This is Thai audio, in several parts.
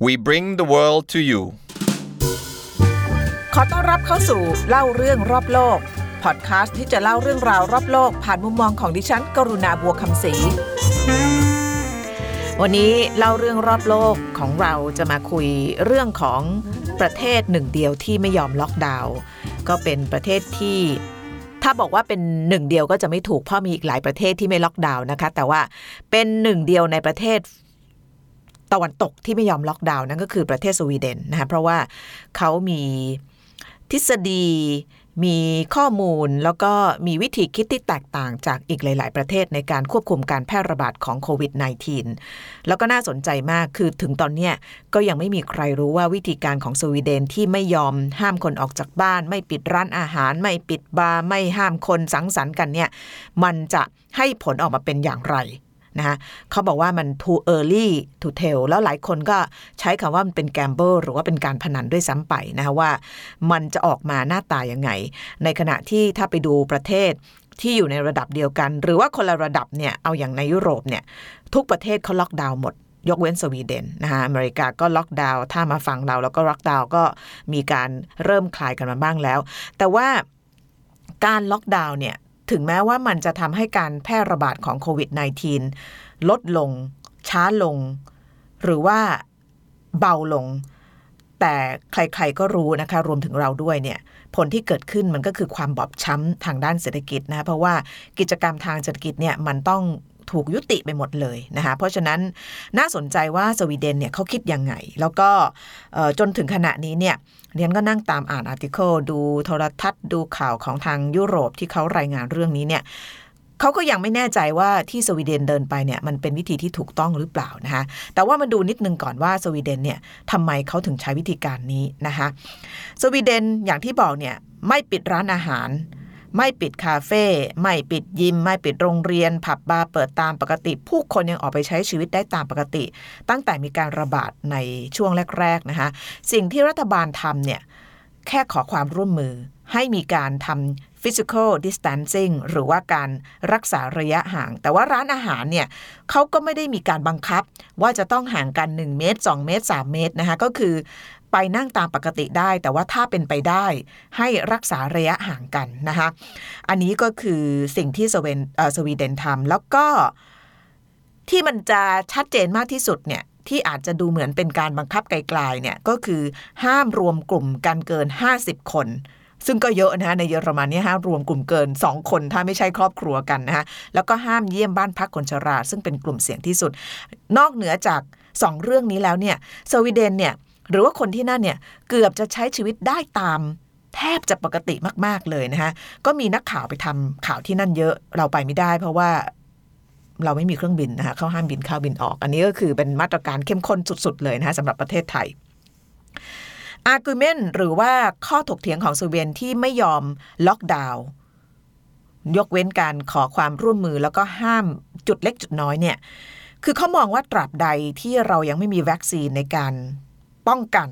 we bring the world to you ขอต้อนรับเข้าสู่เล่าเรื่องรอบโลก พอดคาสต์ที่จะเล่าเรื่องราวรอบโลก ผ่านมุมมองของดิฉัน กรุณาบัวคำศรีวันนี้เล่าเรื่องรอบโลกของเราจะมาคุยเรื่องของประเทศหนึ่งเดียวที่ไม่ยอมล็อกดาวน์ก็เป็นประเทศที่ถ้าบอกว่าเป็นหนึ่งเดียวก็จะไม่ถูกเพราะมีอีกหลายประเทศที่ไม่ล็อกดาวน์นะคะ แต่ว่าเป็นหนึ่งเดียวในประเทศ ตะวันตกที่ไม่ยอมล็อกดาวน์นั่นก็คือประเทศสวีเดนนะคะเพราะว่าเขามีทฤษฎีมีข้อมูลแล้วก็มีวิธีคิดที่แตกต่างจากอีกหลาย ๆ ประเทศในการควบคุมการแพร่ระบาดของโควิด -19 แล้วก็น่าสนใจมากคือถึงตอนนี้ก็ยังไม่มีใครรู้ว่าวิธีการของสวีเดนที่ไม่ยอมห้ามคนออกจากบ้าน ไม่ปิดร้านอาหาร ไม่ปิดบาร์ไม่ห้ามคนสังสรรค์กันเนี่ยมันจะให้ผลออกมาเป็นอย่างไร นะคะเขาบอกว่ามัน too early to tell แล้วหลายคนก็ใช้คำว่ามันเป็น gamble หรือว่าเป็นการพนันด้วยซ้ำไปนะคะว่ามันจะออกมาหน้าตายังไง ในขณะที่ถ้าไปดูประเทศที่อยู่ในระดับเดียวกัน หรือว่าคนละระดับเนี่ยเอาอย่างในยุโรปเนี่ยทุกประเทศเขาล็อกดาวน์หมดยกเว้นสวีเดนนะคะอเมริกาก็ล็อกดาวน์ถ้ามาฟังเราแล้วก็ล็อกดาวน์ก็มีการเริ่มคลายกันมาบ้างแล้ว แต่ว่าการล็อกดาวน์เนี่ย ถึงแม้ว่ามันจะทำให้การแพร่ระบาดของโควิด -19 ลดลง ช้าลง หรือว่าเบาลง แต่ใครๆก็รู้นะคะ รวมถึงเราด้วยเนี่ยผลที่เกิดขึ้นมันก็คือความบอบช้ำทางด้านเศรษฐกิจนะเพราะว่ากิจกรรมทางเศรษฐกิจเนี่ยมันต้อง ถูกยุติไปหมดเลยนะคะเพราะฉะนั้นน่าสนใจว่าสวีเดนเนี่ยเขาคิดยังไง แล้วก็จนถึงขณะนี้เนี่ยเรียนก็นั่งตามอ่านอาร์ติเคิลดูโทรทัศน์ดูข่าวของทางยุโรปที่เขารายงานเรื่องนี้เนี่ยเขาก็ยังไม่แน่ใจว่าที่สวีเดนเดินไปเนี่ยมันเป็นวิธีที่ถูกต้องหรือเปล่านะคะแต่ว่ามาดูนิดนึงก่อนว่าสวีเดนเนี่ยทำไมเขาถึงใช้วิธีการนี้นะคะสวีเดนอย่างที่บอกเนี่ยไม่ปิดร้านอาหาร ไม่ปิดคาเฟ่ไม่ปิดยิม ไม่ปิดโรงเรียน ผับบาร์เปิดตามปกติ ผู้คนยังออกไปใช้ชีวิตได้ตามปกติ ตั้งแต่มีการระบาดในช่วงแรกๆนะคะสิ่งที่รัฐบาลทำเนี่ยแค่ขอความร่วมมือให้มีการทำ physical distancing หรือว่าการรักษาระยะห่าง แต่ว่าร้านอาหารเนี่ยเขาก็ไม่ได้มีการบังคับว่าจะต้องห่างกัน 1 เมตร 2 เมตร 3 เมตรนะคะก็คือ ไปนั่งตามปกติได้ แต่ว่าถ้าเป็นไปได้ให้รักษาระยะห่างกันนะคะอันนี้ก็คือสิ่งที่สวีสวีเดนทำแล้วก็ที่มันจะชัดเจนมากที่สุดเนี่ยที่อาจจะดูเหมือนเป็นการบังคับไกลๆเนี่ยก็คือห้ามรวมกลุ่มกันเกิน 50 คน ซึ่งก็เยอะนะฮะในเยอรมันนี่ห้ามรวมกลุ่มเกิน 2 คนถ้าไม่ใช่ครอบครัวกันนะฮะแล้วก็ห้ามเยี่ยมบ้านพักคนชรา ซึ่งเป็นกลุ่มเสี่ยงที่สุด นอกเหนือจาก 2 เรื่องนี้แล้วเนี่ยสวีเดนเนี่ย หรือว่าคนที่นั่นเนี่ยเกือบจะใช้ชีวิตได้ตาม แทบจะปกติมาก ๆ เลยนะคะก็มีนักข่าวไปทำข่าวที่นั่นเยอะเราไปไม่ได้ เพราะว่าเราไม่มีเครื่องบินนะคะเขาห้ามบินเข้าบินออก อันนี้ก็คือเป็นมาตรการเข้มข้นสุด ๆ เลยนะคะสำหรับประเทศไทย argument หรือว่าข้อถกเถียงของสวีเดนที่ไม่ยอมล็อกดาวน์ยกเว้นการขอความร่วมมือแล้วก็ห้ามจุดเล็กจุดน้อยเนี่ย คือเขามองว่าตราบใดที่เรายังไม่มีวัคซีนในการ ป้องกัน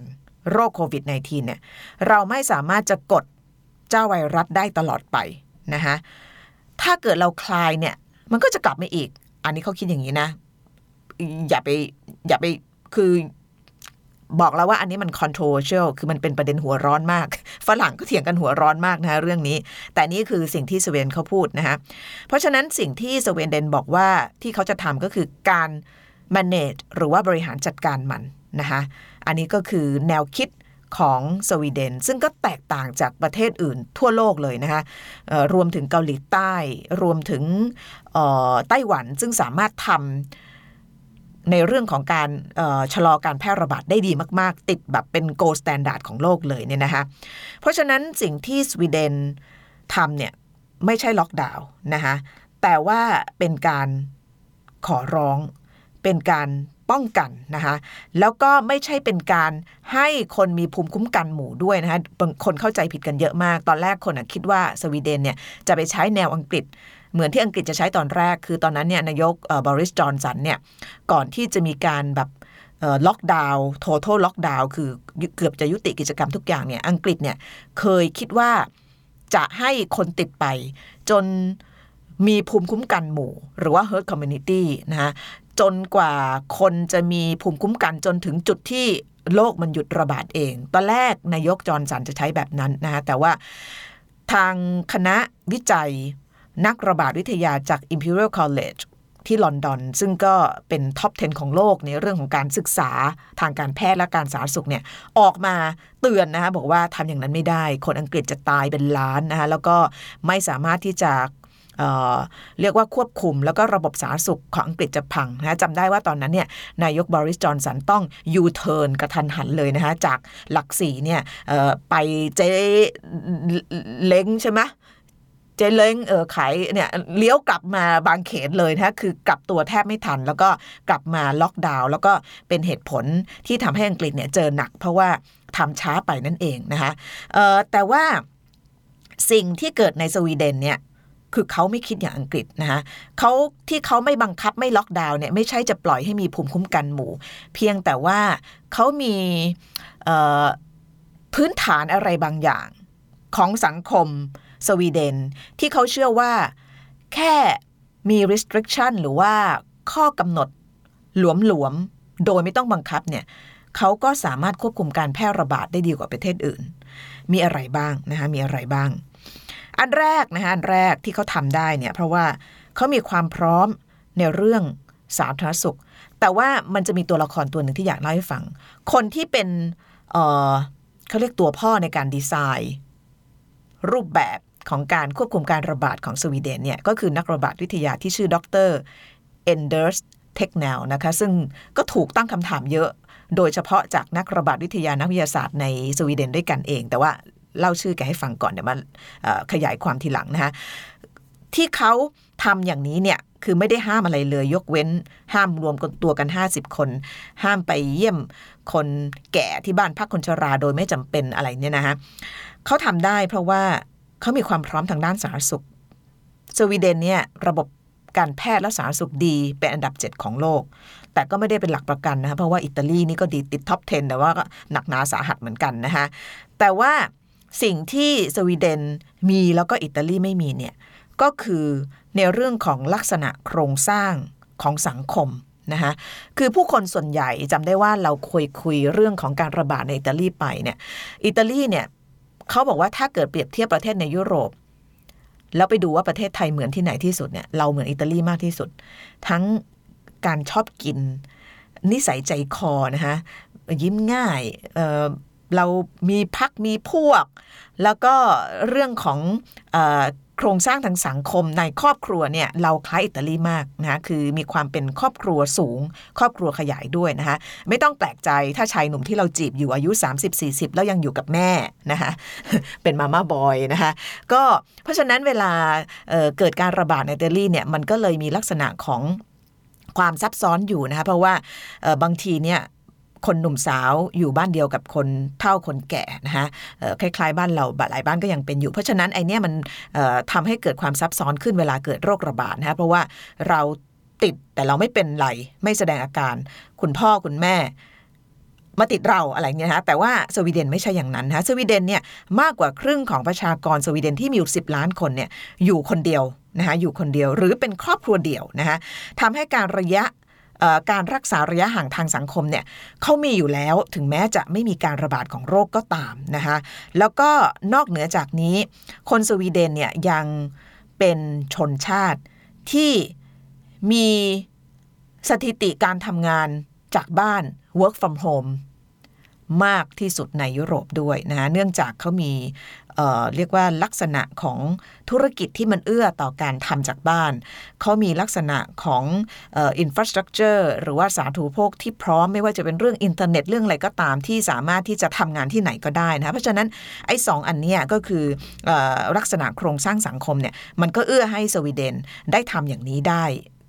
โรคโควิด -19 เนี่ยเราไม่สามารถจะกดเจ้าไวรัสได้ตลอดไปนะคะถ้าเกิดเราคลายเนี่ยมันก็จะกลับมาอีก อันนี้เขาคิดอย่างนี้นะ อย่าไปอย่าไปคือบอกแล้วว่าอันนี้มัน controversial คือมันเป็นประเด็นหัวร้อนมาก ฝรั่งก็เถียงกันหัวร้อนมากนะะเรื่องนี้ แต่นี่คือสิ่งที่สวีเดนเขาพูดนะคะเพราะฉะนั้นสิ่งที่สวีเดนบอกว่าที่เขาจะทำก็คือการ manage หรือว่าบริหารจัดการมัน นะคะอันนี้ก็คือแนวคิดของสวีเดน ซึ่งก็แตกต่างจากประเทศอื่นทั่วโลกเลยนะคะรวมถึงเกาหลีใต้ รวมถึงไต้หวันซึ่งสามารถทำในเรื่องของการชะลอการแพร่ระบาดได้ดีมาก ๆ ติดแบบเป็น gold standard ของโลกเลยเนี่ยนะคะเพราะฉะนั้นสิ่งที่สวีเดนทำเนี่ยไม่ใช่ล็อกดาวน์นะคะแต่ว่าเป็นการขอร้องเป็นการ ป้องกันนะคะแล้วก็ไม่ใช่เป็นการให้คนมีภูมิคุ้มกันหมู่ด้วยนะคะบางคนเข้าใจผิดกันเยอะมาก ตอนแรกคนคิดว่าสวีเดนเนี่ยจะไปใช้แนวอังกฤษเหมือนที่อังกฤษจะใช้ตอนแรก คือตอนนั้นเนี่ยนายกบริสจอนสันเนี่ยก่อนที่จะมีการแบบล็อกดาวน์ total ล็อกดาวน์คือเกือบจะยุติกิจกรรมทุกอย่างเนี่ยอังกฤษเนี่ยเคยคิดว่าจะให้คนติดไปจนมีภูมิคุ้มกันหมู่ หรือว่า herd immunity นะคะ จนกว่าคนจะมีภูมิคุ้มกันจนถึงจุดที่โรคมันหยุดระบาดเอง ตอนแรกนายกจอห์นสันจะใช้แบบนั้นนะคะแต่ว่าทางคณะวิจัยนักระบาดวิทยาจาก Imperial College ที่ลอนดอน ซึ่งก็เป็น top 10 ของโลกในเรื่องของการศึกษาทางการแพทย์และการสาธารณสุขเนี่ยออกมาเตือนนะคะบอกว่าทำอย่างนั้นไม่ได้ คนอังกฤษจะตายเป็นล้านนะคะแล้วก็ไม่สามารถที่จะ เเรียกว่าควบคุม แล้วก็ระบบสาธารณสุขของอังกฤษจะพังนะจำได้ว่าตอนนั้นเนี่ยนายกบริสจอนสันต้องยูเทิร์นกระทันหันเลยนะคะจากหลักสี่เนี่ยไปเจเล้งใช่ไหมเจเล้งเออขายเนี่ยเลี้ยวกลับมาบางเขนเลยนะคือกลับตัวแทบไม่ทัน แล้วก็กลับมาล็อกดาวน์แล้วก็เป็นเหตุผลที่ทำให้อังกฤษเนี่ยเจอหนัก เพราะว่าทำช้าไปนั่นเองนะคะออแต่ว่าสิ่งที่เกิดในสวีเดนเนี่ย คือเขาไม่คิดอย่างอังกฤษนะคะเขาที่เขาไม่บังคับไม่ล็อกดาวน์เนี่ยไม่ใช่จะปล่อยให้มีภูมิคุ้มกันหมู่ เพียงแต่ว่าเขามีพื้นฐานอะไรบางอย่างของสังคมสวีเดน ที่เขาเชื่อว่าแค่มี restriction หรือว่าข้อกำหนดหลวมๆ โดยไม่ต้องบังคับเนี่ยเขาก็สามารถควบคุมการแพร่ระบาดได้ดีกว่าประเทศอื่น มีอะไรบ้างนะคะมีอะไรบ้าง อันแรกนะคะอันแรกที่เขาทำได้เนี่ยเพราะว่าเขามีความพร้อมในเรื่องสาธารณสุข แต่ว่ามันจะมีตัวละครตัวหนึ่งที่อยากเล่าให้ฟัง คนที่เป็นเเขาเรียกตัวพ่อในการดีไซน์ รูปแบบของการควบคุมการระบาดของสวีเดนเนี่ยก็คือนักระบาดวิทยาที่ชื่อดร Anders Tegnell นะคะซึ่งก็ถูกตั้งคำถามเยอะ โดยเฉพาะจากนักระบาดวิทยานักวิทยาศาสตร์ในสวีเดนด้วยกันเอง แต่ว่า เล่าชื่อแกให้ฟังก่อนเดี๋ยวมาขยายความทีหลังนะคะที่เขาทำอย่างนี้เนี่ยคือไม่ได้ห้ามอะไรเลย ยกเว้น ห้ามรวมกันตัวกัน 50 คน ห้ามไปเยี่ยมคนแก่ที่บ้านพักคนชราโดยไม่จำเป็นอะไรเนี่ยนะคะเขาทำได้เพราะว่าเขามีความพร้อมทางด้านสาธารณสุข สวีเดนเนี่ยระบบการแพทย์และสาธารณสุขดีเป็นอันดับ 7 ของโลก แต่ก็ไม่ได้เป็นหลักประกันนะคะเพราะว่าอิตาลีนี่ก็ดีติดท็อป 10 แต่ว่าก็หนักหนาสาหัสเหมือนกันนะคะแต่ว่า สิ่งที่สวีเดนมีแล้วก็อิตาลีไม่มีเนี่ยก็คือในเรื่องของลักษณะโครงสร้างของสังคมนะคะคือผู้คนส่วนใหญ่จำได้ว่าเราคุยคุยเรื่องของการระบาดในอิตาลีไปเนี่ยอิตาลีเนี่ยเขาบอกว่าถ้าเกิดเปรียบเทียบประเทศในยุโรป แล้วไปดูว่าประเทศไทยเหมือนที่ไหนที่สุดเนี่ยเราเหมือนอิตาลีมากที่สุด ทั้งการชอบกิน นิสัยใจคอนะคะยิ้มง่าย เรามีพักมีพวก แล้วก็เรื่องของอโครงสร้างทางสังคมในครอบครัวเนี่ยเราคล้ายอิตาลีมากนะคะคือมีความเป็นครอบครัวสูง ครอบครัวขยายด้วยนะคะไม่ต้องแปลกใจถ้าชายหนุ่มที่เราจีบอยู่อายุ 30-40 แล้วยังอยู่กับแม่นะคะเป็นมาม่าบอยนะคะก็เพราะฉะนั้นเวลาเเกิดการระบาดในอิตาลีเนี่ยมันก็เลยมีลักษณะของความซับซ้อนอยู่นะคะเพราะว่าบางทีเนี่ย คนหนุ่มสาวอยู่บ้านเดียวกับคนเท่าคนแก่นะคะคล้ายๆบ้านเราหลายบ้านก็ยังเป็นอยู่ เพราะฉะนั้นไอเนี้ยมันทำให้เกิดความซับซ้อนขึ้นเวลาเกิดโรคระบาดนะคะเพราะว่าเราติดแต่เราไม่เป็นไรไม่แสดงอาการ คุณพ่อคุณแม่มาติดเราอะไรเงี้ยนะแต่ว่าสวีเดนไม่ใช่อย่างนั้นนะสวีเดนเนี่ยมากกว่าครึ่งของประชากรสวีเดนที่มีอยู่สิบล้านคนเนี่ยอยู่คนเดียวนะคะอยู่คนเดียวหรือเป็นครอบครัวเดี่ยวนะคะทำให้การระยะ การรักษาระยะห่างทางสังคมเนี่ยเขามีอยู่แล้วถึงแม้จะไม่มีการระบาดของโรคก็ตามนะคะแล้วก็นอกเหนือจากนี้ คนสวีเดนเนี่ยยังเป็นชนชาติที่มีสถิติการทำงานจากบ้าน work from home มากที่สุดในยุโรปด้วยนะเนื่องจากเขามี เเรียกว่าลักษณะของธุรกิจที่มันเอื้อต่อการทำจากบ้าน เขามีลักษณะของอินฟราสตรักเจอร์หรือว่าสาธูโภคที่พร้อมไม่ว่าจะเป็นเรื่องอินเทอร์เน็ตเรื่องอะไรก็ตามที่สามารถที่จะทำงานที่ไหนก็ได้นะเพราะฉะนั้นไอ้สองอันนี้ก็คืออลักษณะโครงสร้างสังคมเนี่ยมันก็เอื้อให้สวีเดนได้ทำอย่างนี้ได้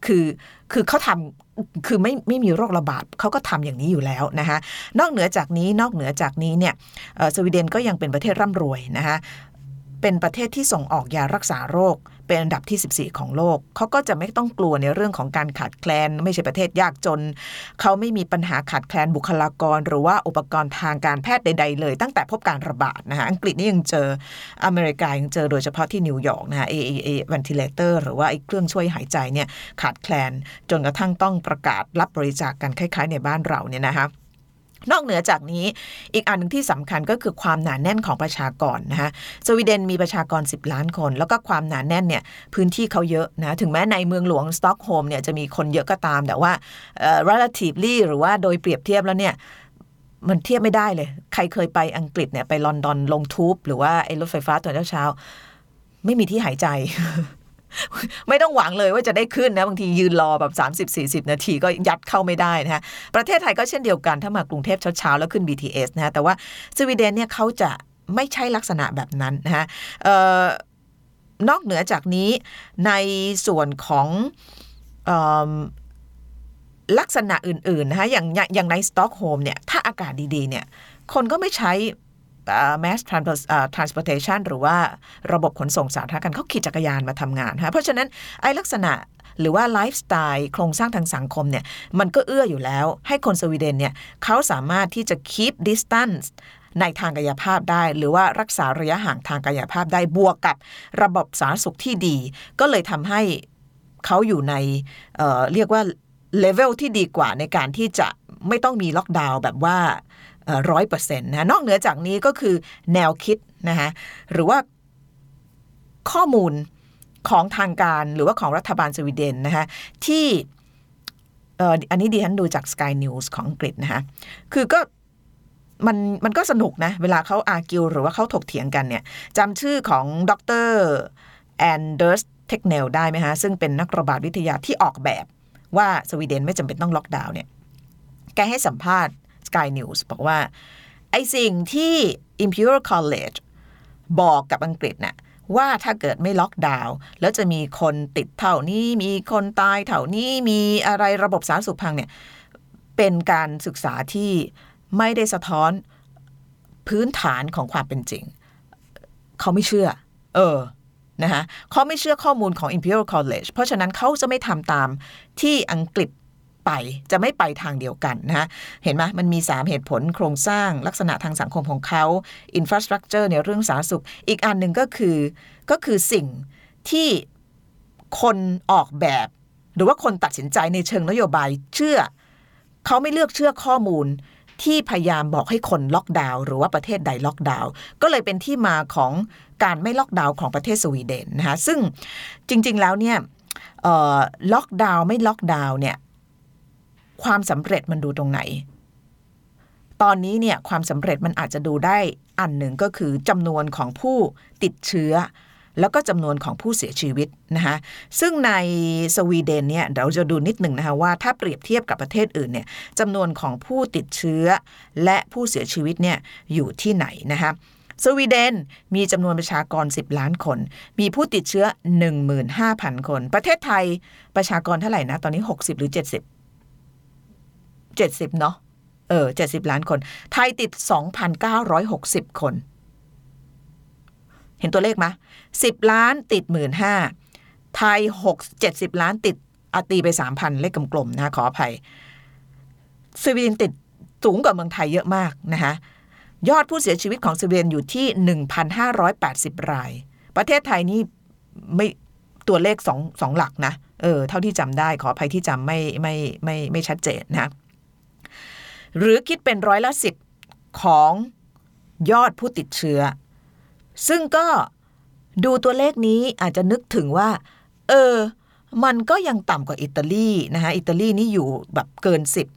คือคือเขาทำ คือไม่ไม่มีโรคระบาดเขาก็ทำอย่างนี้อยู่แล้วนะคะนอกเหนือจากนี้นอกเหนือจากนี้เนี่ยสวีเดนก็ยังเป็นประเทศร่ำรวยนะคะ เป็นประเทศที่ส่งออกยารักษาโรค เป็นอันดับที่ 14 ของโลก เขาก็จะไม่ต้องกลัวในเรื่องของการขาดแคลน ไม่ใช่ประเทศยากจน เขาไม่มีปัญหาขาดแคลนบุคลากร หรือว่าอุปกรณ์ทางการแพทย์ใด ๆ เลย ตั้งแต่พบการระบาดนะคะอังกฤษนี่ยังเจออเมริกายังเจอโดยเฉพาะที่นิวยอร์กนะคะ AAA ventilator หรือว่าไอ้เครื่องช่วยหายใจเนี่ยขาดแคลน จนกระทั่งต้องประกาศรับบริจาคกันคล้าย ๆ ในบ้านเราเนี่ยนะคะ นอกเหนือจากนี้อีกอันหนึ่งที่สำคัญก็คือความหนาแน่นของประชากรนะคะสวีเดนมีประชากร 10 ล้านคน แล้วก็ความหนาแน่นเนี่ยพื้นที่เขาเยอะนะถึงแม้ในเมืองหลวงสต็อกโฮล์มเนี่ยจะมีคนเยอะก็ตามแต่ว่า relatively หรือว่าโดยเปรียบเทียบแล้วเนี่ยมันเทียบไม่ได้เลย ใครเคยไปอังกฤษเนี่ยไปลอนดอนลงทูบหรือว่าไอ้รถไฟฟ้าตอนเช้าๆไม่มีที่หายใจ ไม่ต้องหวังเลยว่าจะได้ขึ้นนะ บางทียืนรอแบบ 30-40 นาทีก็ยัดเข้าไม่ได้นะฮะ ประเทศไทยก็เช่นเดียวกัน ถ้ามากรุงเทพเช้าๆ แล้วขึ้น BTS นะฮะ แต่ว่าสวีเดนเนี่ยเขาจะไม่ใช่ลักษณะแบบนั้นนะฮะออนอกเหนือจากนี้ในส่วนของเอิ่มลักษณะอื่นๆนะคะอย่างอย่างในสต็อกโฮล์มเนี่ยถ้าอากาศดีๆเนี่ยคนก็ไม่ใช่ mass transport เอ่อ transportation หรือว่าระบบขนส่งสาธารณะเขาขี่จักรยานมาทำงานนะเพราะฉะนั้นไอ้ลักษณะหรือว่าไลฟ์สไตล์โครงสร้างทางสังคมเนี่ยมันก็เอื้ออยู่แล้ว ให้คนสวีเดนเนี่ยเขาสามารถที่จะ keep distance ในทางกายภาพได้ หรือว่ารักษาระยะห่างทางกายภาพได้บวกกับระบบสาธารณสุขที่ดี ก็เลยทำให้เขาอยู่ในเเรียกว่าเลเวลที่ดีกว่าในการที่จะไม่ต้องมีล็อกดาวน์แบบว่า ร้อยเปอร์เซ็นต์นะนอกเหนือจากนี้ก็คือแนวคิดนะคะหรือว่าข้อมูลของทางการหรือว่าของรัฐบาลสวีเดนนะคะที่อันนี้ดิฉันดูจาก Sky News ของอังกฤษนะคะคือก็มันมันก็สนุกนะ เวลาเขา argue หรือว่าเขาถกเถียงกันเนี่ยจำชื่อของดร Anders Tegnell ได้ไหมฮะ ซึ่งเป็นนักระบาดวิทยาที่ออกแบบว่าสวีเดนไม่จำเป็นต้องล็อกดาวน์เนี่ย แกให้สัมภาษณ์ Sky News บอกว่า ไอสิ่งที่ Imperial College บอกกับอังกฤษน่ะว่าถ้าเกิดไม่ล็อกดาวน์แล้วจะมีคนติดเท่านี้ มีคนตายเท่านี้มีอะไรระบบสาธารณสุขพังเนี่ย เป็นการศึกษาที่ไม่ได้สะท้อนพื้นฐานของความเป็นจริง เขาไม่เชื่อ เออนะคะเขาไม่เชื่อข้อมูลของ Imperial College เพราะฉะนั้นเขาจะไม่ทำตามที่อังกฤษ ไปจะไม่ไปทางเดียวกันนะเห็นไหมมันมี 3 เหตุผลโครงสร้างลักษณะทางสังคมของเขา Infrastructure ในเรื่องสาธารณสุข อีกอันหนึ่งก็คือก็คือสิ่งที่คนออกแบบ หรือว่าคนตัดสินใจในเชิงนโยบายเชื่อ เขาไม่เลือกเชื่อข้อมูลที่พยายามบอกให้คนล็อกดาวน์หรือว่าประเทศใดล็อกดาวน์ก็เลยเป็นที่มาของการไม่ล็อกดาวน์ของประเทศสวีเดนนะคะซึ่งจริงๆแล้วเนี่ยล็อกดาวน์ไม่ล็อกดาวน์เนี่ย ความสำเร็จมันดูตรงไหน ตอนนี้เนี่ยความสำเร็จมันอาจจะดูได้อันหนึ่งก็คือจำนวนของผู้ติดเชื้อ แล้วก็จำนวนของผู้เสียชีวิตนะคะซึ่งในสวีเดนเนี่ยเราจะดูนิดหนึ่งนะคะว่าถ้าเปรียบเทียบกับประเทศอื่นเนี่ยจำนวนของผู้ติดเชื้อ และผู้เสียชีวิตเนี่ยอยู่ที่ไหนนะคะสวีเดนมีจำนวนประชากร 10 ล้านคน มีผู้ติดเชื้อ 15,000 คน ประเทศไทยประชากรเท่าไหร่นะ ตอนนี้ 60 หรือ 70 70 เนาะเออ 70 ล้านคน ไทยติด 2,960 คน เห็นตัวเลขไหม10 ล้านติด 15,000ไทย 6 70 ล้านติดอาตีไป 3,000 เลขกลมๆนะขออภัยสวีเดนติดสูงกว่าเมืองไทยเยอะมากนะคะยอดผู้เสียชีวิตของสวีเดนอยู่ที่ 1,580 ราย ประเทศไทยนี่ไม่ตัวเลขสองสองหลักนะ เออ เท่าที่จำได้ขออภัยที่จำไม่ไม่ไม่ไม่ชัดเจนนะ หรือคิดเป็นร้อยละสิบของยอดผู้ติดเชื้อ ซึ่งก็ดูตัวเลขนี้อาจจะนึกถึงว่า เออ มันก็ยังต่ำกว่าอิตาลีนะคะอิตาลีนี่อยู่แบบเกินสิบ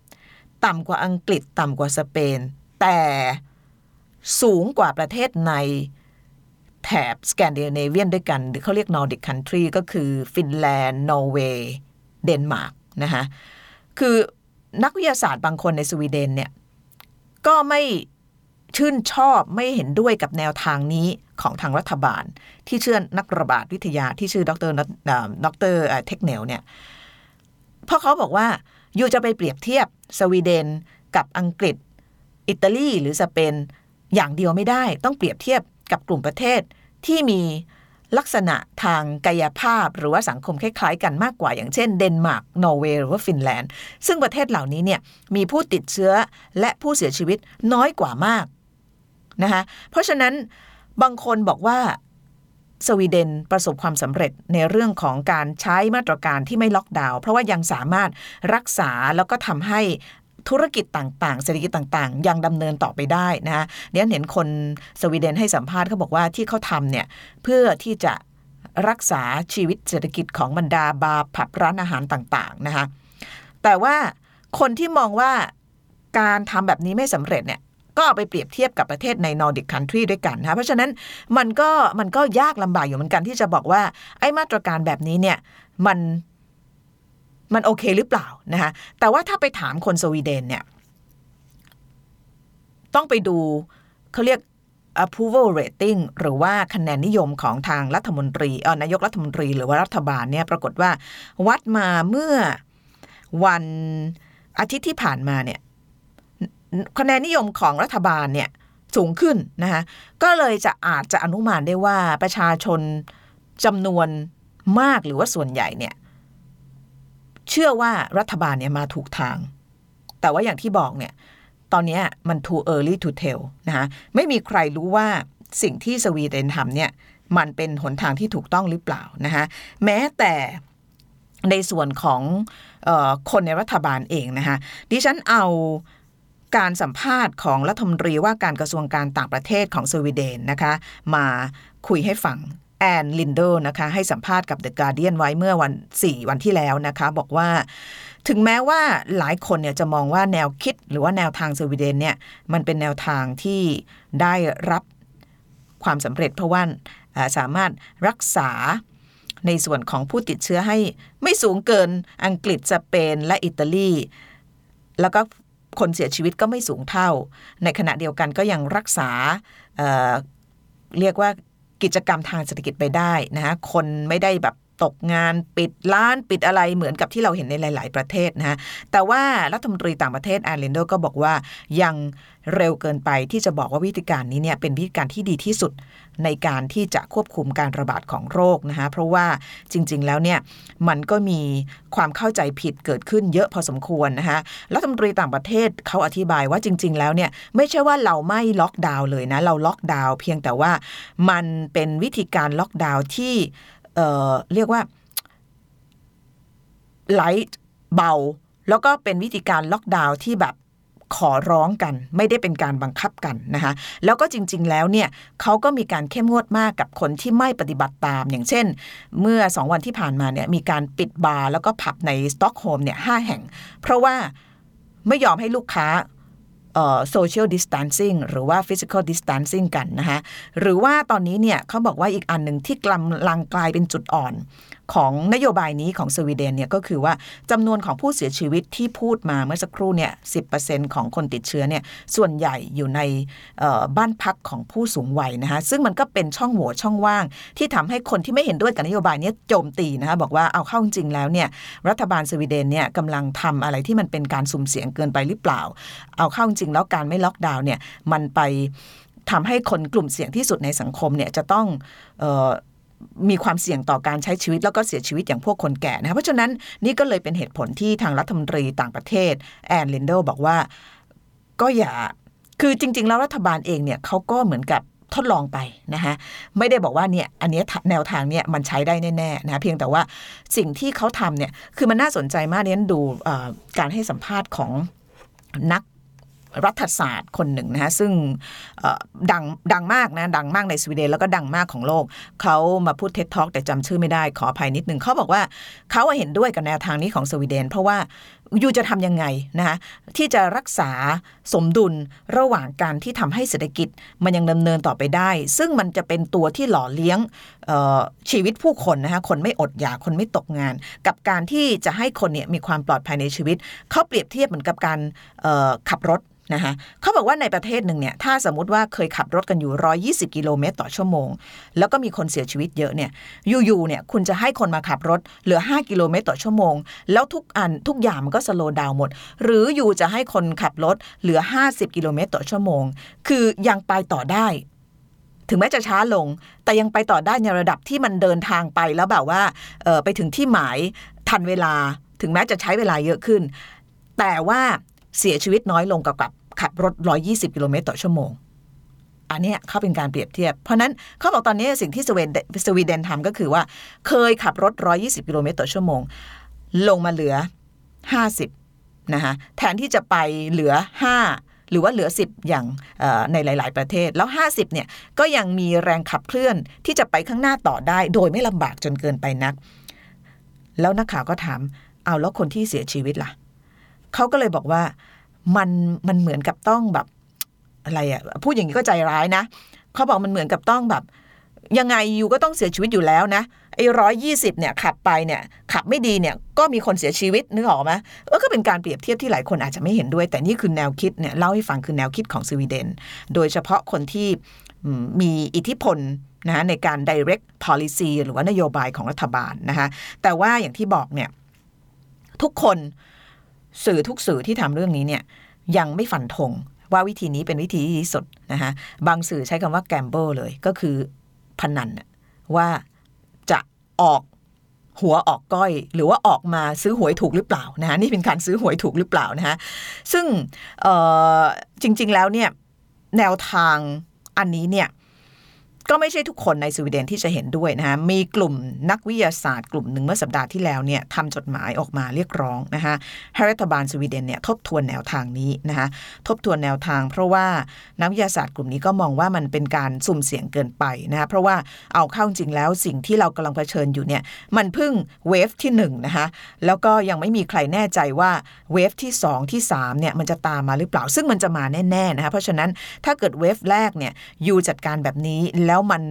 ต่ำกว่าอังกฤษต่ำกว่าสเปน แต่สูงกว่าประเทศในแถบสแกนดิเนเวียนด้วยกัน หรือเขาเรียก Nordic country ก็คือ ฟินแลนด์ นอร์เวย์ เดนมาร์กนะคะคือ นักวิทยาศาสตร์บางคนในสวีเดนเนี่ยก็ไม่ชื่นชอบไม่เห็นด้วยกับแนวทางนี้ของทางรัฐบาล ที่เชื่อนักระบาดวิทยาที่ชื่อดรดร Tegnell เนี่ยเพราะเขาบอกว่าอยู่จะไปเปรียบเทียบสวีเดนกับอังกฤษ อิตาลีหรือสเปนอย่างเดียวไม่ได้ ต้องเปรียบเทียบกับกลุ่มประเทศที่มี ลักษณะทางกายภาพหรือว่าสังคมคล้ายๆ กันมากกว่า อย่างเช่นเดนมาร์กนอร์เวย์หรือว่าฟินแลนด์ ซึ่งประเทศเหล่านี้เนี่ยมีผู้ติดเชื้อและผู้เสียชีวิตน้อยกว่ามากนะคะเพราะฉะนั้นบางคนบอกว่าสวีเดนประสบความสำเร็จในเรื่องของการใช้มาตรการที่ไม่ล็อกดาวน์เพราะว่ายังสามารถรักษาแล้วก็ทำให้ ธุรกิจต่างๆ เศรษฐกิจต่างๆ ยังดำเนินต่อไปได้นะเนี่ยเห็นคนสวีเดนให้สัมภาษณ์เขาบอกว่าที่เขาทำเนี่ยเพื่อที่จะรักษาชีวิตเศรษฐกิจของบรรดาบาร์ผับร้านอาหารต่างๆนะคะแต่ว่าคนที่มองว่าการทำแบบนี้ไม่สำเร็จเนี่ยก็เอาไปเปรียบเทียบกับประเทศในนอร์ดิกคันทรีด้วยกันนะเพราะฉะนั้นมันก็มันก็ยากลำบากอยู่เหมือนกันที่จะบอกว่าไอ้มาตรการแบบนี้เนี่ยมัน มันโอเคหรือเปล่านะคะแต่ว่าถ้าไปถามคนสวีเดนเนี่ย ต้องไปดูเขาเรียก approval rating หรือว่าคะแนนนิยมของทางรัฐมนตรีเออนายกรัฐมนตรี หรือว่ารัฐบาลเนี่ยปรากฏว่าวัดมาเมื่อวันอาทิตย์ที่ผ่านมาเนี่ยคะแนนนิยมของรัฐบาลเนี่ยสูงขึ้นนะคะก็เลยจะอาจจะอนุมานได้ว่าประชาชนจำนวนมากหรือว่าส่วนใหญ่เนี่ย เชื่อว่ารัฐบาลเนี่ยมาถูกทาง แต่ว่าอย่างที่บอกเนี่ยตอนนี้มัน too early to tell นะคะไม่มีใครรู้ว่าสิ่งที่สวีเดนทำเนี่ยมันเป็นหนทางที่ถูกต้องหรือเปล่านะคะแม้แต่ในส่วนของออคนในรัฐบาลเองนะคะดิฉันเอาการสัมภาษณ์ของรัฐมนตรีว่าการกระทรวงการต่างประเทศของสวีเดนนะคะมาคุยให้ฟัง แอนลินโดนะคะให้สัมภาษณ์กับ The Guardian ไว้เมื่อวัน 4 วันที่แล้วนะคะ บอกว่าถึงแม้ว่าหลายคนเนี่ยจะมองว่าแนวคิดหรือว่าแนวทางสวีเดนเนี่ยมันเป็นแนวทางที่ได้รับความสำเร็จเพราะว่าสามารถรักษาในส่วนของผู้ติดเชื้อให้ไม่สูงเกินอังกฤษสเปนและอิตาลี แล้วก็คนเสียชีวิตก็ไม่สูงเท่า ในขณะเดียวกันก็ยังรักษาเเรียกว่า กิจกรรมทางเศรษฐกิจไปได้นะคนไม่ได้แบบ ตกงานปิดร้านปิดอะไรเหมือนกับที่เราเห็นในหลาย ๆ ประเทศนะฮะแต่ว่ารัฐมนตรีต่างประเทศแอน ลินเดก็บอกว่ายังเร็วเกินไปที่จะบอกว่าวิธีการนี้เนี่ยเป็นวิธีการที่ดีที่สุดในการที่จะควบคุมการระบาดของโรคนะคะเพราะว่าจริง ๆ แล้วเนี่ยมันก็มีความเข้าใจผิดเกิดขึ้นเยอะพอสมควรนะคะรัฐมนตรีต่างประเทศเขาอธิบายว่าจริง ๆ แล้วเนี่ยไม่ใช่ว่าเราไม่ล็อกดาวน์เลยนะเราล็อกดาวน์เพียงแต่ว่ามันเป็นวิธีการล็อกดาวน์ที่ เรียกว่า light เบา แล้วก็เป็นวิธีการล็อกดาวน์ที่แบบขอร้องกัน ไม่ได้เป็นการบังคับกันนะคะแล้วก็จริง ๆ แล้วเนี่ยเขาก็มีการเข้มงวดมากกับคนที่ไม่ปฏิบัติตาม อย่างเช่น เมื่อสองวันที่ผ่านมาเนี่ยมีการปิดบาร์แล้วก็ผับในสต็อกโฮล์มเนี่ยห้าแห่ง เพราะว่าไม่ยอมให้ลูกค้า โซเชียลดิส t a นซิ่งหรือว่าฟิสิกอลดิส t a นซิ่งกันนะคะหรือว่าตอนนี้เนี่ยเขาบอกว่าอีกอันหนึ่งที่กำลังกลายเป็นจุดอ่อน ของนโยบายนี้ของสวีเดนเนี่ยก็คือว่าจำนวนของผู้เสียชีวิตที่พูดมาเมื่อสักครู่เนี่ยสิของคนติดเชื้อเนี่ยส่วนใหญ่อยู่ในบ้านพักของผู้สูงวัยนะคะซึ่งมันก็เป็นช่องโหว่ช่องว่าง ที่ทำให้คนที่ไม่เห็นด้วยกับนโยบายนี้โจมตีนะคะบอกว่าเอาเข้าจริงแล้วเนี่ยรัฐบาลสวีเดนเนี่ยกำลังทำอะไรที่มันเป็นการสุ่มเสียงเกินไปหรือเปล่า เอาเข้าจริงแล้วการไม่ล็อกดาวน์เนี่ยมันไปทำให้คนกลุ่มเสี่ยงที่สุดในสังคมเนี่ยจะต้อง มีความเสี่ยงต่อการใช้ชีวิตแล้วก็เสียชีวิตอย่างพวกคนแก่นะเพราะฉะนั้นนี่ก็เลยเป็นเหตุผลที่ทางรัฐมนตรีต่างประเทศแอนลินโดบอกว่าก็อย่าคือจริง ๆ แล้วรัฐบาลเองเนี่ยเขาก็เหมือนกับทดลองไปนะคะไม่ได้บอกว่าเนี่ยอันนี้แนวทางเนี่ยมันใช้ได้แน่ๆนะเพียงแต่ว่าสิ่งที่เขาทำเนี่ยคือมันน่าสนใจมากเนี่ยดูการให้สัมภาษณ์ของนัก รัฐศาสตร์คนหนึ่งนะฮะซึ่งดังดังมากนะดังมากในสวีเดนแล้วก็ดังมากของโลก เขามาพูดเท็ตท็อกแต่จำชื่อไม่ได้ขออภัยนิดนึงเขาบอกว่าเขาเห็นด้วยกับแนวทางนี้ของสวีเดน เพราะว่า ยูจะทำยังไงนะคะที่จะรักษาสมดุลระหว่างการที่ทำให้เศรษฐกิจมันยังดำเนินต่อไปได้ ซึ่งมันจะเป็นตัวที่หล่อเลี้ยงชีวิตผู้คนนะคะคนไม่อดอยากคนไม่ตกงาน กับการที่จะให้คนเนี่ยมีความปลอดภัยในชีวิต เขาเปรียบเทียบเหมือนกับการขับรถนะคะเขาบอกว่าในประเทศหนึ่งเนี่ยถ้าสมมติว่าเคยขับรถกันอยู่ 120 กิโลเมตรต่อชั่วโมง แล้วก็มีคนเสียชีวิตเยอะเนี่ยอยู่ๆเนี่ยคุณจะให้คนมาขับรถเหลือ 5 กิโลเมตรต่อชั่วโมง แล้วทุกอันทุกอย่างมันก็สโลว์ดาวหมด หรืออยู่จะให้คนขับรถเหลือ 50 กิโลเมตรต่อชั่วโมง คือยังไปต่อได้ ถึงแม้จะช้าลง แต่ยังไปต่อได้ในระดับที่มันเดินทางไปแล้วแบบว่าไปถึงที่หมายทันเวลา ถึงแม้จะใช้เวลาเยอะขึ้น แต่ว่าเสียชีวิตน้อยลงกับกับขับรถ 120 กิโลเมตรต่อชั่วโมงอันนี้เขาเป็นการเปรียบเทียบ เพราะนั้นเขาบอกตอนนี้สิ่งที่สวีเดนสวีเดนทำก็คือว่า เคยขับรถ 120 กิโลเมตรต่อชั่วโมง ลงมาเหลือ 50นะคะแทนที่จะไปเหลือ 5 หรือว่าเหลือ 10 อย่างในหลาย ๆ ประเทศ แล้ว 50เนี่ยก็ยังมีแรงขับเคลื่อนที่จะไปข้างหน้าต่อได้ โดยไม่ลำบากจนเกินไปนัก แล้วนักข่าวก็ถามเอาแล้วคนที่เสียชีวิตล่ะเขาก็เลยบอกว่ามันมันเหมือนกับต้องแบบอะไรอะพูดอย่างนี้ก็ใจร้ายนะเขาบอกมันเหมือนกับต้องแบบ ยังไงอยู่ก็ต้องเสียชีวิตอยู่แล้วนะ อ้ร้อยยี่สิบเนี่ยขับไปเนี่ยขับไม่ดีเนี่ยก็มีคนเสียชีวิตนึกออกไหมเออก็เป็นการเปรียบเทียบที่หลายคนอาจจะไม่เห็นด้วย แต่นี่คือแนวคิดเนี่ยเล่าให้ฟังคือแนวคิดของสวีเดน โดยเฉพาะคนที่มีอิทธิพลนะในการ direct policy หรือว่านโยบายของรัฐบาลนะคะแต่ว่าอย่างที่บอกเนี่ยทุกคนสื่อทุกสื่อที่ทำเรื่องนี้เนี่ยยังไม่ฝันธงว่าวิธีนี้เป็นวิธีที่ดีสุดนะคะบางสื่อใช้คำว่า gamble เลยก็คือพนันว่า ออกหัวออกก้อย หรือว่าออกมาซื้อหวยถูกหรือเปล่านะคะนี่เป็นการซื้อหวยถูกหรือเปล่านะคะซึ่งจริงๆแล้วเนี่ยแนวทางอันนี้เนี่ย ก็ไม่ใช่ทุกคนในสวีเดนที่จะเห็นด้วยนะคะมีกลุ่มนักวิทยาศาสตร์กลุ่มหนึ่งเมื่อสัปดาห์ที่แล้วเนี่ยทำจดหมายออกมาเรียกร้องนะคะให้รัฐบาลสวีเดนเนี่ยทบทวนแนวทางนี้นะคะทบทวนแนวทาง เพราะว่านักวิทยาศาสตร์กลุ่มนี้ก็มองว่ามันเป็นการสุ่มเสี่ยงเกินไปนะคะเพราะว่าเอาเข้าจริงแล้วสิ่งที่เรากำลังเผชิญอยู่เนี่ยมันเพิ่งเวฟที่1นงนะคะแล้วก็ยังไม่มีใครแน่ใจว่าเวฟที่ 2 ที่3เนี่ยมันจะตามมาหรือเปล่า ซึ่งมันจะมาแน่ๆนะคะเพราะฉะนั้นถ้าเกิดเวฟแรกเนี่ยยูจัดการแบบนี้แล้วมัน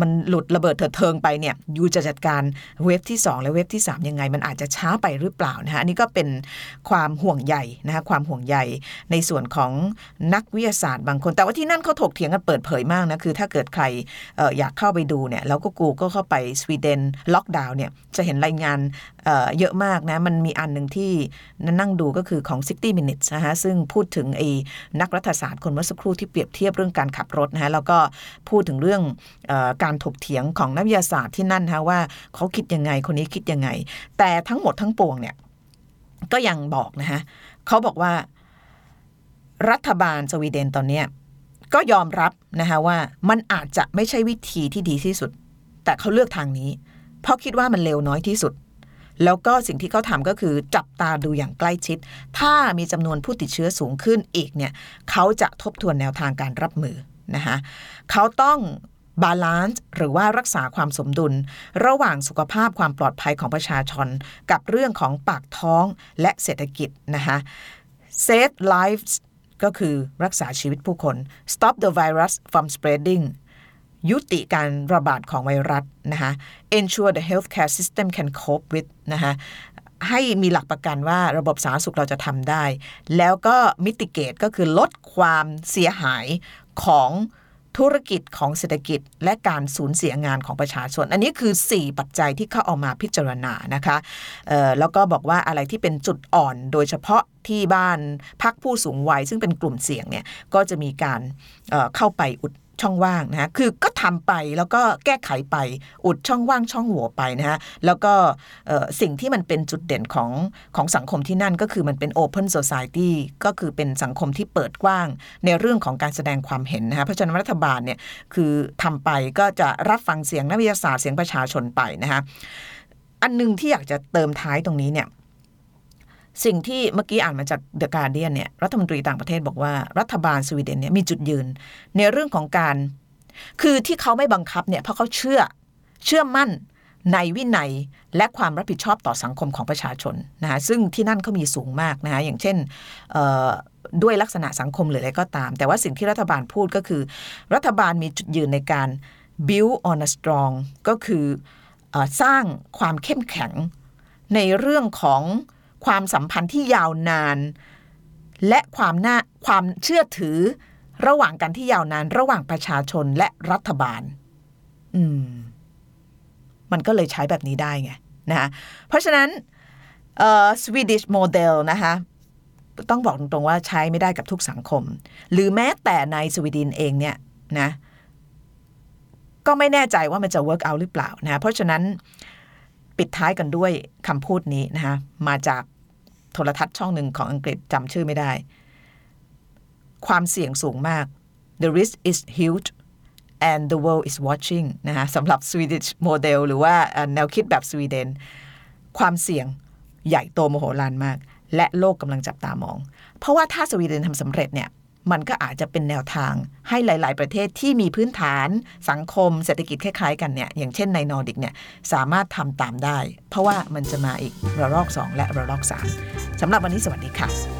มันหลุดระเบิดเถิดเทิงไปเนี่ยยูจะจัดการเวฟที่ 2 และเวฟที่ 3 ยังไง มันอาจจะช้าไปหรือเปล่านะคะอันนี้ก็เป็นความห่วงใยนะคะความห่วงใยในส่วนของนักวิทยาศาสตร์บางคน แต่ว่าที่นั่นเขาถกเถียงกันเปิดเผยมากนะคือ ถ้าเกิดใครอออยากเข้าไปดูเนี่ยแล้วก็กูก็เข้าไปสวีเดนล็อกดาวน์เนี่ยจะเห็นรายงานเเยอะมากนะมันมีอันหนึ่งที่นั่งดูก็คือของ 60 minutes นะคะซึ่งพูดถึงไอ้นักรัฐศาสตร์คนเมื่อสักครู่ที่เปรียบเทียบเรื่องการขับรถนะคะแล้วก็พูดถึงเรื่องออการถกเถียงของนักวิทยาศาสตร์ที่นั่นนะคะว่าเขาคิดยังไงคนนี้คิดยังไง แต่ทั้งหมดทั้งปวงเนี่ยก็ยังบอกนะคะเขาบอกว่ารัฐบาลสวีเดนตอนเนี้ยก็ยอมรับนะคะว่ามันอาจจะไม่ใช่วิธีที่ดีที่สุด แต่เขาเลือกทางนี้ เพราะคิดว่ามันเลวน้อยที่สุด แล้วก็สิ่งที่เขาทำก็คือจับตาดูอย่างใกล้ชิด ถ้ามีจำนวนผู้ติดเชื้อสูงขึ้นอีกเนี่ยเขาจะทบทวนแนวทางการรับมือนะคะเขาต้อง balance หรือว่ารักษาความสมดุล ระหว่างสุขภาพความปลอดภัยของประชาชน กับเรื่องของปากท้องและเศรษฐกิจนะคะ save lives ก็คือรักษาชีวิตผู้คน stop the virus from spreading ยุติการระบาดของไวรัสนะคะ ensure the healthcare system can cope with นะคะให้มีหลักประกันว่าระบบสาธารณสุขเราจะทำได้ แล้วก็มิติเกตก็คือลดความเสียหายของ ธุรกิจของเศรษฐกิจ และการสูญเสียงานของประชาชน อันนี้คือ 4 ปัจจัยที่เขาเอามาพิจารณานะคะออแล้วก็บอกว่าอะไรที่เป็นจุดอ่อนโดยเฉพาะที่บ้านพักผู้สูงวัยซึ่งเป็นกลุ่มเสี่ยงเนี่ยก็จะมีการเออเข้าไปอุด ช่องว่างนะฮะคือก็ทำไปแล้วก็แก้ไขไปอุดช่องว่างช่องโหว่ไปนะฮะแล้วก็สิ่งที่มันเป็นจุดเด่นของของสังคมที่นั่นก็คือมันเป็น Open Society ก็คือเป็นสังคมที่เปิดกว้างในเรื่องของการแสดงความเห็นนะฮะเพราะฉะนั้นรัฐบาลเนี่ยคือทำไปก็จะรับฟังเสียงนักวิทยาศาสตร์เสียงประชาชนไปนะฮะอันหนึงที่อยากจะเติมท้ายตรงนี้เนี่ย สิ่งที่เมื่อกี้อ่านมาจาก The Guardian เนี่ยรัฐมนตรีต่างประเทศบอกว่ารัฐบาลสวีเดนเนี่ยมีจุดยืน ในเรื่องของการ คือที่เขาไม่บังคับเนี่ยเพราะเขาเชื่อเชื่อมั่นในวินัยและความรับผิดชอบต่อสังคมของประชาชนนะคะซึ่งที่นั่นเขามีสูงมากนะคะอย่างเช่นด้วยลักษณะสังคมหรืออะไรก็ตาม แต่ว่าสิ่งที่รัฐบาลพูดก็คือ รัฐบาลมีจุดยืนในการ build on a strong ก็คืออสร้างความเข้มแข็งในเรื่องของ ความสัมพันธ์ที่ยาวนาน และความน่าความเชื่อถือ ระหว่างกันที่ยาวนาน ระหว่างประชาชนและรัฐบาล อืม มันก็เลยใช้แบบนี้ได้ไงนะคะเพราะฉะนั้นเอ่อ Swedish model นะคะต้องบอกตรงๆว่าใช้ไม่ได้กับทุกสังคม หรือแม้แต่ในสวีเดนเองเนี่ยนะก็ไม่แน่ใจว่ามันจะ work out หรือเปล่านะ เพราะฉะนั้นปิดท้ายกันด้วยคำพูดนี้นะคะมาจาก โทรทัศน์ช่องหนึ่งของอังกฤษจำชื่อไม่ได้ ความเสี่ยงสูงมาก the risk is huge and the world is watching นะคะสำหรับ Swedish model หรือว่าแนวคิดแบบสวีเดน ความเสี่ยงใหญ่โตมโหฬารมาก และโลกกำลังจับตามอง เพราะว่าถ้าสวีเดนทำสำเร็จเนี่ย มันก็อาจจะเป็นแนวทางให้หลาย ๆ ประเทศที่มีพื้นฐานสังคมเศรษฐกิจคล้าย ๆ กันเนี่ยอย่างเช่นในนอร์ดิกเนี่ยสามารถทำตามได้ เพราะว่ามันจะมาอีกระลอก 2 และระลอก 3สำหรับวันนี้สวัสดีค่ะ